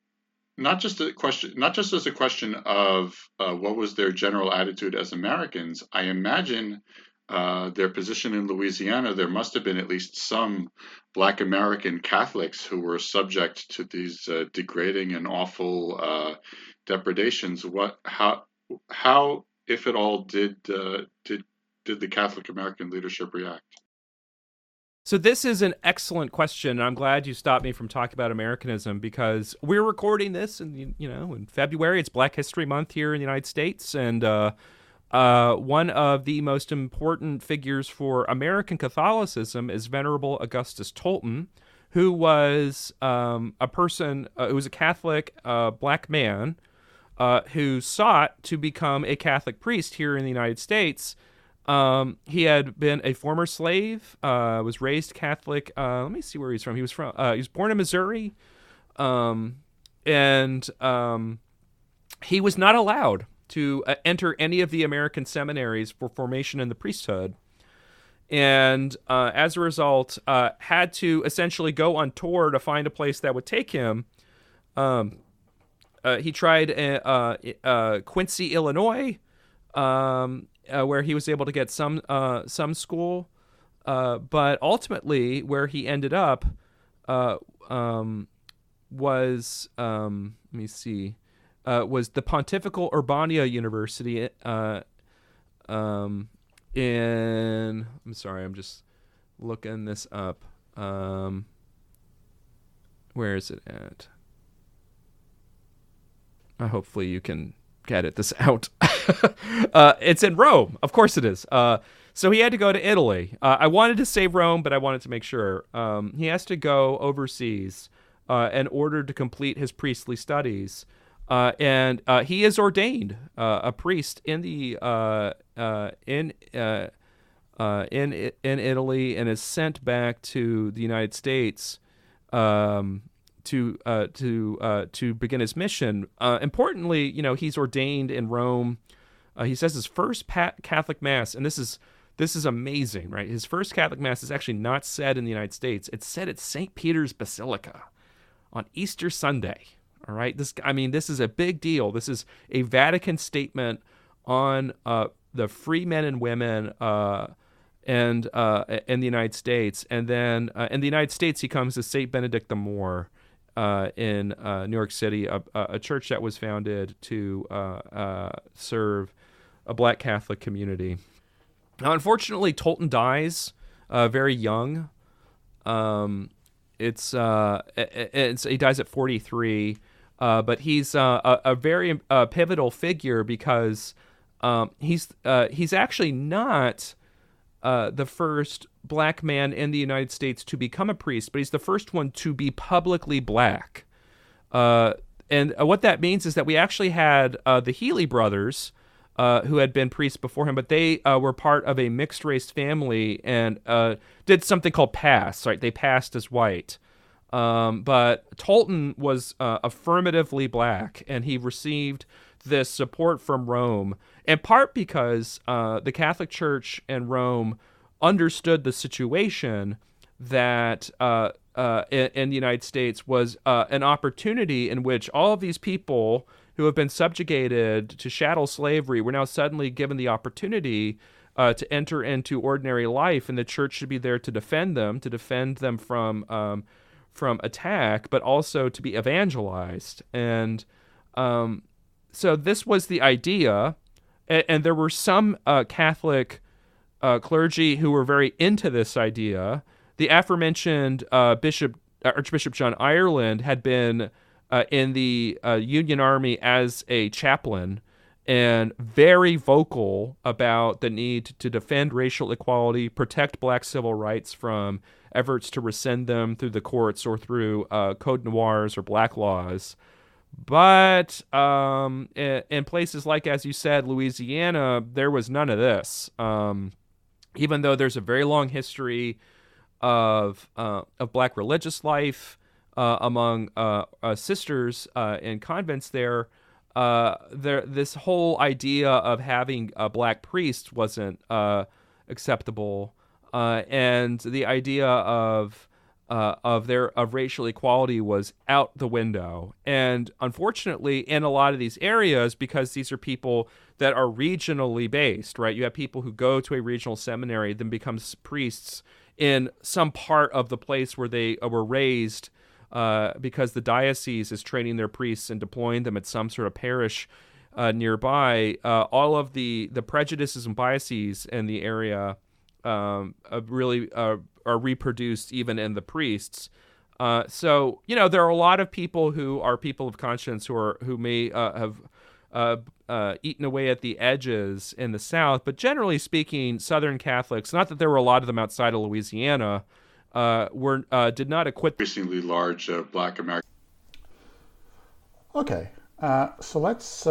not just a question, not just as a question of uh, what was their general attitude as Americans. I imagine uh, their position in Louisiana, there must have been at least some Black American Catholics who were subject to these uh, degrading and awful uh, depredations. What, how, how, if at all, did uh, did did the Catholic American leadership react? So this is an excellent question. I'm glad you stopped me from talking about Americanism because we're recording this, and you know, in February, it's Black History Month here in the United States, and uh, one of the most important figures for American Catholicism is Venerable Augustus Tolton, who was um, a person uh, who was a Catholic uh, black man uh, who sought to become a Catholic priest here in the United States um, he had been a former slave, uh, was raised Catholic. Uh, let me see where he's from. He was from. He was born in Missouri, um, and um, he was not allowed to uh, enter any of the American seminaries for formation in the priesthood, and uh, as a result, uh, had to essentially go on tour to find a place that would take him. Um, he tried Quincy, Illinois. Um, uh, where he was able to get some uh, some school, uh, but ultimately where he ended up uh, um, was um, let me see uh, was the Pontifical Urbaniana University uh, um, in I'm sorry I'm just looking this up. Um, where is it at? hopefully you can edit this out. uh, it's in Rome. Of course it is. Uh, so he had to go to Italy. Uh, I wanted to say Rome, but I wanted to make sure. Um, he has to go overseas uh, in order to complete his priestly studies. Uh, and uh, he is ordained a priest in the in in in Italy and is sent back to the United States. Um, to uh, to uh, to begin his mission. Uh, importantly, you know, he's ordained in Rome. Uh, he says his first Catholic mass, and this is this is amazing, right? His first Catholic mass is actually not said in the United States. It's said at St. Peter's Basilica on Easter Sunday. All right, this I mean, this is a big deal. This is a Vatican statement on uh, the free men and women uh, and uh, in the United States, and then uh, in the United States he comes to Saint Benedict the Moor, uh, in uh, New York City, a, a, church that was founded to serve a black Catholic community. Now, unfortunately, Tolton dies very young. Um, it's, it's he dies at 43, but he's a, a, very pivotal figure because um, he's he's actually not uh, the first black man in the United States to become a priest, but he's the first one to be publicly black. Uh, and uh, what that means is that we actually had uh, the Healy brothers, uh, who had been priests before him, but they uh, were part of a mixed race family and uh, did something called pass. Right, they passed as white. Um, but Tolton was uh, affirmatively black, and he received this support from Rome, in part because the Catholic Church and Rome understood the situation that uh, uh, in, in, the United States was uh, an opportunity in which all of these people who have been subjugated to chattel slavery were now suddenly given the opportunity uh, to enter into ordinary life, and the church should be there to defend them, to defend them from um, from attack, but also to be evangelized. And um, so this was the idea, and, and there were some uh, Catholic uh, clergy who were very into this idea. The aforementioned uh, Bishop Archbishop John Ireland had been uh, in the uh, Union Army as a chaplain and very vocal about the need to defend racial equality, protect black civil rights from efforts to rescind them through the courts or through uh, code noirs or black laws. But um, in, places like, as you said, Louisiana, there was none of this. Um, even though there's a very long history of uh, of black religious life uh, among uh, uh sisters uh, in convents there, there this whole idea of having a black priest wasn't acceptable, and the idea of uh, of their of racial equality was out the window. And unfortunately, in a lot of these areas, because these are people that are regionally based, right? You have people who go to a regional seminary, then become priests in some part of the place where they uh, were raised. Uh, because the diocese is training their priests and deploying them at some sort of parish uh, nearby, uh, all of the the prejudices and biases in the area um, really uh, are reproduced even in the priests. Uh, so you know there are a lot of people who are people of conscience who are who may uh, have uh, uh, eaten away at the edges in the South, but generally speaking, Southern Catholics. Not that there were a lot of them outside of Louisiana. Uh, were did not acquit increasingly large Black American. Okay, so let's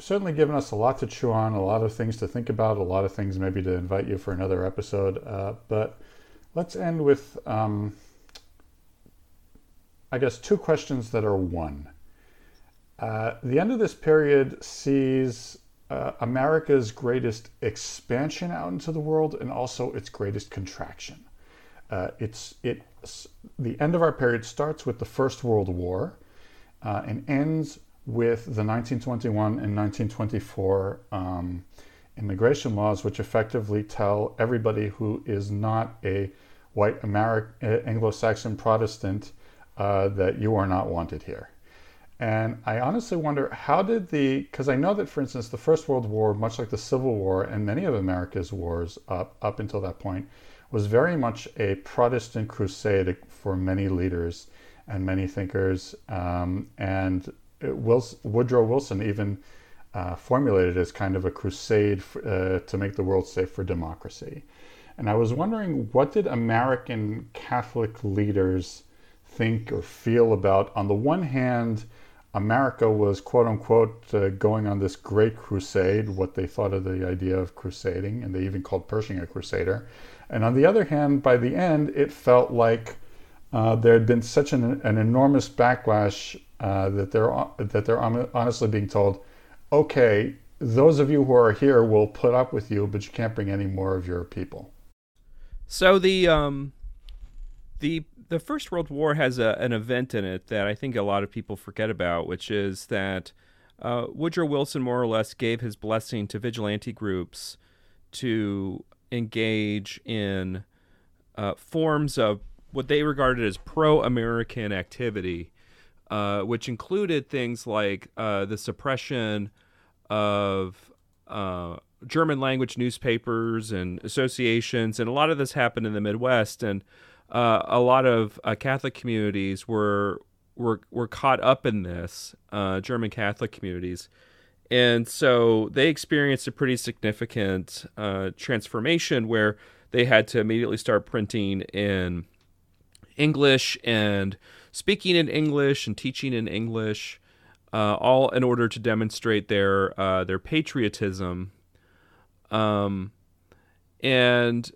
certainly given us a lot to chew on, a lot of things to think about, a lot of things maybe to invite you for another episode. Uh, but let's end with, um, I guess, two questions that are one. Uh, the end of this period sees uh, America's greatest expansion out into the world and also its greatest contraction. Uh, it's it's the end of our period starts with the First World War uh, and ends with the 1921 and 1924 um, immigration laws, which effectively tell everybody who is not a white American, Anglo-Saxon Protestant uh, that you are not wanted here. And I honestly wonder how did the, because I know that, for instance, the First World War, much like the Civil War and many of America's wars up, up until that point, was very much a Protestant crusade for many leaders and many thinkers. Um, and Wilson, Woodrow Wilson even uh, formulated as kind of a crusade for, uh, to make the world safe for democracy. And I was wondering, what did American Catholic leaders think or feel about, on the one hand, America was quote unquote uh, going on this great crusade, what they thought of the idea of crusading, and they even called Pershing a crusader. And on the other hand, by the end, it felt like uh, there had been such an, an enormous backlash uh, that they're that they're honestly being told, okay, those of you who are here will put up with you, but you can't bring any more of your people. So the um, the the First World War has a, an event in it that I think a lot of people forget about, which is that uh, Woodrow Wilson more or less gave his blessing to vigilante groups to engage in uh, forms of what they regarded as pro-American activity uh, which included things like uh, the suppression of uh, German language newspapers and associations, and a lot of this happened in the Midwest, and uh, a lot of uh, Catholic communities were were were caught up in this German Catholic communities. And so they experienced a pretty significant transformation where they had to immediately start printing in English and speaking in English and teaching in English, uh, all in order to demonstrate their uh, their patriotism. Um, and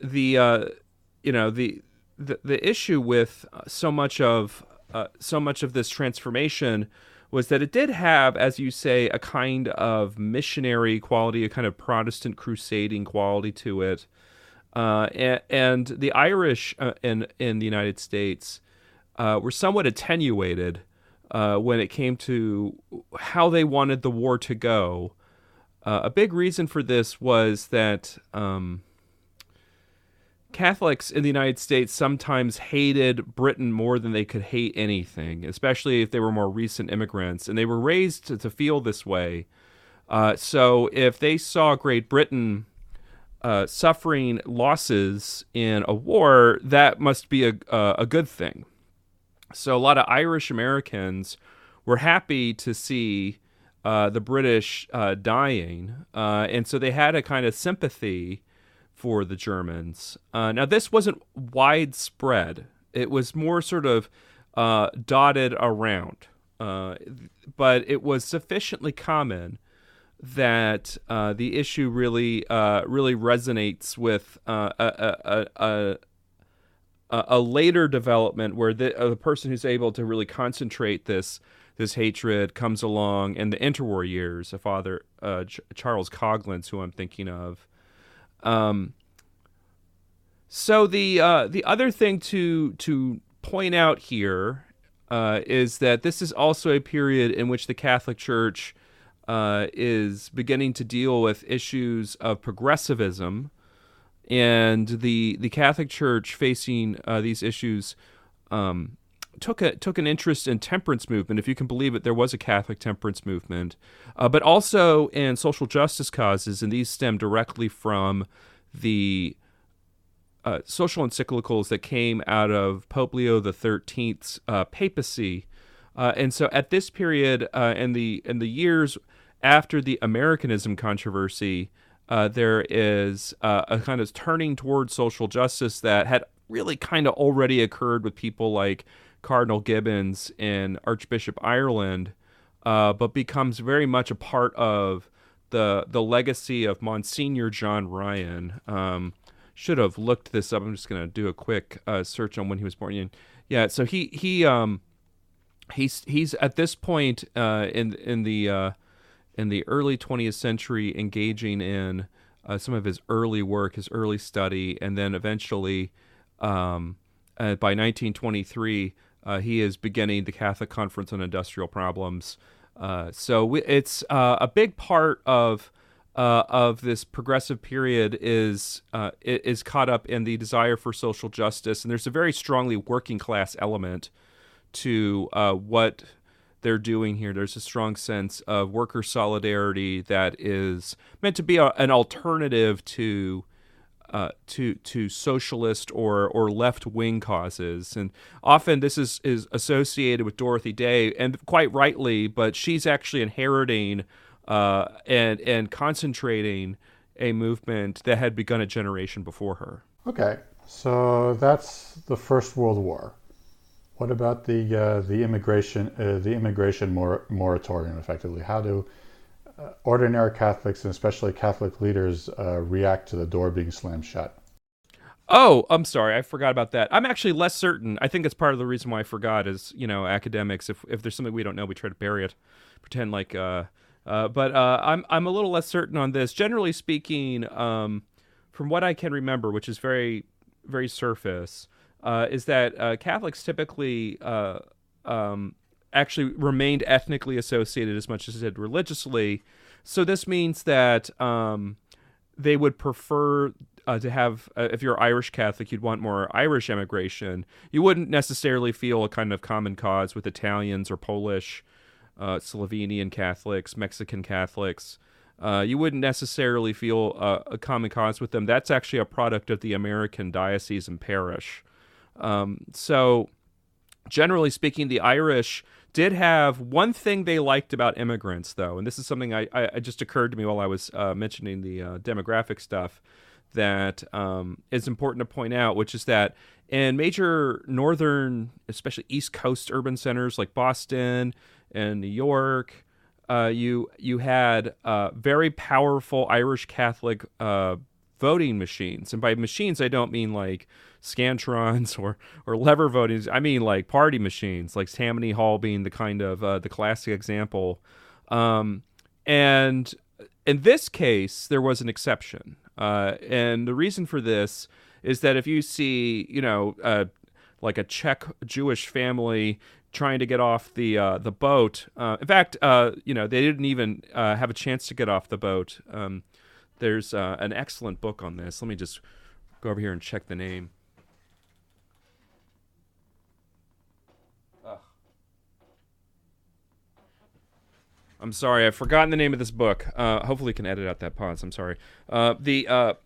the uh, you know the, the the issue with so much of uh, so much of this transformation was that it did have, as you say, a kind of missionary quality, a kind of Protestant crusading quality to it. Uh, and, and, the Irish uh, in in the United States uh, were somewhat attenuated uh, when it came to how they wanted the war to go. Uh, a big reason for this was that um, Catholics in the United States sometimes hated Britain more than they could hate anything, especially if they were more recent immigrants, and they were raised to, to feel this way. Uh, so if they saw Great Britain uh, suffering losses in a war, that must be a, a, good thing. So a lot of Irish Americans were happy to see uh, the British uh, dying, uh, and so they had a kind of sympathy for the Germans. Uh, now, this wasn't widespread, it was more sort of uh, dotted around, but it was sufficiently common that uh, the issue really uh, really resonates with uh, a, a, a, a, later development where the, the person who's able to really concentrate this this hatred comes along in the interwar years. A father, Ch- Charles Coughlin's, who I'm thinking of, um, so the uh, the other thing to to point out here uh, is that this is also a period in which the Catholic Church uh, is beginning to deal with issues of progressivism, and the the Catholic Church facing uh, these issues. Um, took a took an interest in temperance movement. If you can believe it, there was a Catholic temperance movement, uh, but also in social justice causes, and these stem directly from the uh, social encyclicals that came out of Pope Leo the Thirteenth's uh, papacy, uh, and so at this period uh, in the in the years after the Americanism controversy, uh, there is uh, a kind of turning towards social justice that had really kind of already occurred with people like Cardinal Gibbons and Archbishop Ireland, but becomes very much a part of the the legacy of Monsignor John Ryan. Um, should have looked this up. I'm just gonna do a quick uh, search on when he was born. Yeah, so he he um he's he's at this point uh, in in the uh, in the early 20th century engaging in uh, some of his early work, his early study, and then eventually um, uh, by 1923 uh, he is beginning the Catholic Conference on Industrial Problems. Uh, so we, it's a big part of uh, of this progressive period is uh, is caught up in the desire for social justice, and there's a very strongly working class element to uh, what they're doing here. There's a strong sense of worker solidarity that is meant to be a, an alternative to. Uh, to to socialist or or left wing causes, and often this is is associated with Dorothy Day, and quite rightly. But she's actually inheriting uh, and and concentrating a movement that had begun a generation before her. Okay, so that's the First World War. What about the uh, the immigration uh, the immigration mor- moratorium? Effectively, how do uh, ordinary Catholics and especially Catholic leaders uh, react to the door being slammed shut? Oh, I'm sorry, I forgot about that. I'm actually less certain. I think it's part of the reason why I forgot is you know academics. If if there's something we don't know, we try to bury it, pretend like uh, uh, but I'm I'm a little less certain on this. Generally speaking, um, from what I can remember, which is very very surface, uh, is that uh, Catholics typically uh, um, actually remained ethnically associated as much as they did religiously. So this means that um, they would prefer uh, to have, uh, if you're Irish Catholic, you'd want more Irish immigration. You wouldn't necessarily feel a kind of common cause with Italians or Polish uh, Slovenian Catholics, Mexican Catholics. Uh, you wouldn't necessarily feel uh, a common cause with them. That's actually a product of the American diocese and parish. Um, so, generally speaking, the Irish did have one thing they liked about immigrants, though, and this is something I, I just occurred to me while I was uh, mentioning the uh, demographic stuff. that um, is important to point out, which is that in major northern, especially East Coast urban centers like Boston and New York, uh, you you had uh, very powerful Irish Catholic uh, voting machines, and by machines I don't mean like scantrons or or lever voting. I mean like party machines, like Tammany Hall being the kind of uh, the classic example. Um, and in this case, there was an exception, uh, and the reason for this is that if you see, you know, uh, like a Czech Jewish family trying to get off the uh, the boat. Uh, in fact, uh, you know, they didn't even uh, have a chance to get off the boat. Um, there's uh, an excellent book on this. Let me just go over here and check the name. I'm sorry, I've forgotten the name of this book. Uh, hopefully, you can edit out that pause. I'm sorry. the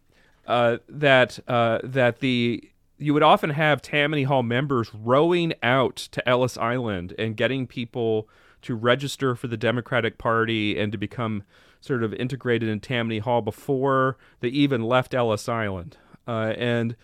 that that the you would often have Tammany Hall members rowing out to Ellis Island and getting people to register for the Democratic Party and to become sort of integrated in Tammany Hall before they even left Ellis Island. Uh, and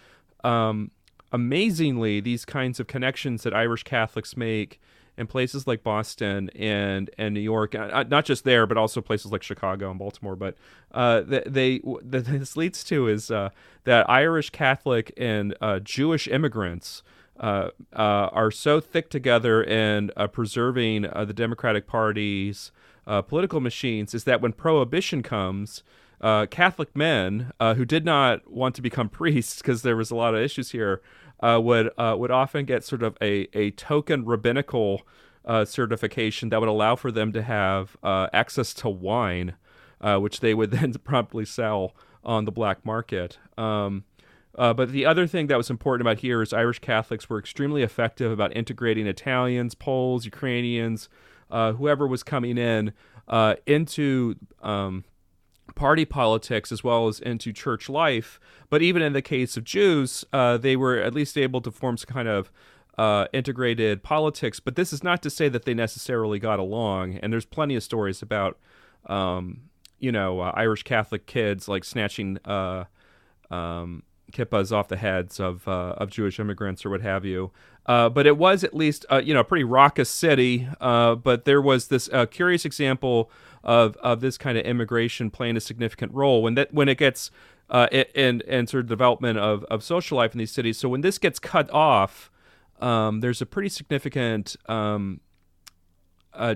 um, amazingly, these kinds of connections that Irish Catholics make in places like Boston and and New York, uh, not just there, but also places like Chicago and Baltimore. But uh, they, they this leads to is uh, that Irish Catholic and uh, Jewish immigrants. Uh, uh, are so thick together in preserving the Democratic Party's political machines is that when prohibition comes, Catholic men who did not want to become priests because there was a lot of issues here uh, would uh, would often get sort of a, a token rabbinical uh, certification that would allow for them to have uh, access to wine, uh, which they would then promptly sell on the black market. Um, uh, but the other thing that was important about here is Irish Catholics were extremely effective about integrating Italians, Poles, Ukrainians, whoever was coming in into um, party politics as well as into church life. But even in the case of Jews, uh, they were at least able to form some kind of uh, integrated politics. But this is not to say that they necessarily got along. And there's plenty of stories about, um, you know, uh, Irish Catholic kids like snatching uh, um, kippahs off the heads of uh, of Jewish immigrants or what have you. Uh, but it was at least uh, you know a pretty raucous city. Uh, but there was this uh, curious example of of this kind of immigration playing a significant role when that when it gets uh, and and sort of development of of social life in these cities. So when this gets cut off, um, there's a pretty significant um,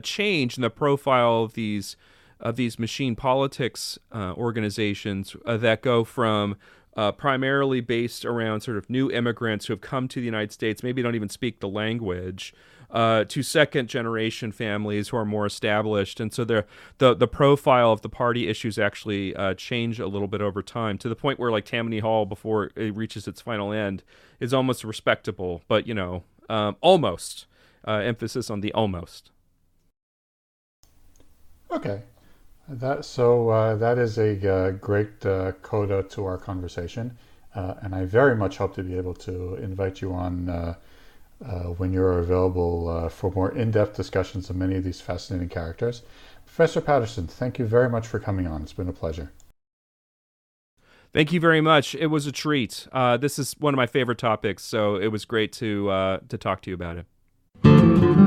change in the profile of these of these machine politics organizations that go from uh, primarily based around sort of new immigrants who have come to the United States, maybe don't even speak the language, uh, to second generation families who are more established. And so the, the profile of the party issues actually uh, change a little bit over time to the point where, like Tammany Hall, before it reaches its final end, is almost respectable, but, you know, um, almost. Uh, emphasis on the almost. Okay. That so uh, that is a uh, great uh, coda to our conversation, uh, and I very much hope to be able to invite you on uh, uh, when you're available for more in-depth discussions of many of these fascinating characters. Professor Patterson, thank you very much for coming on. It's been a pleasure. Thank you very much. It was a treat. this is one of my favorite topics, so it was great to to talk to you about it.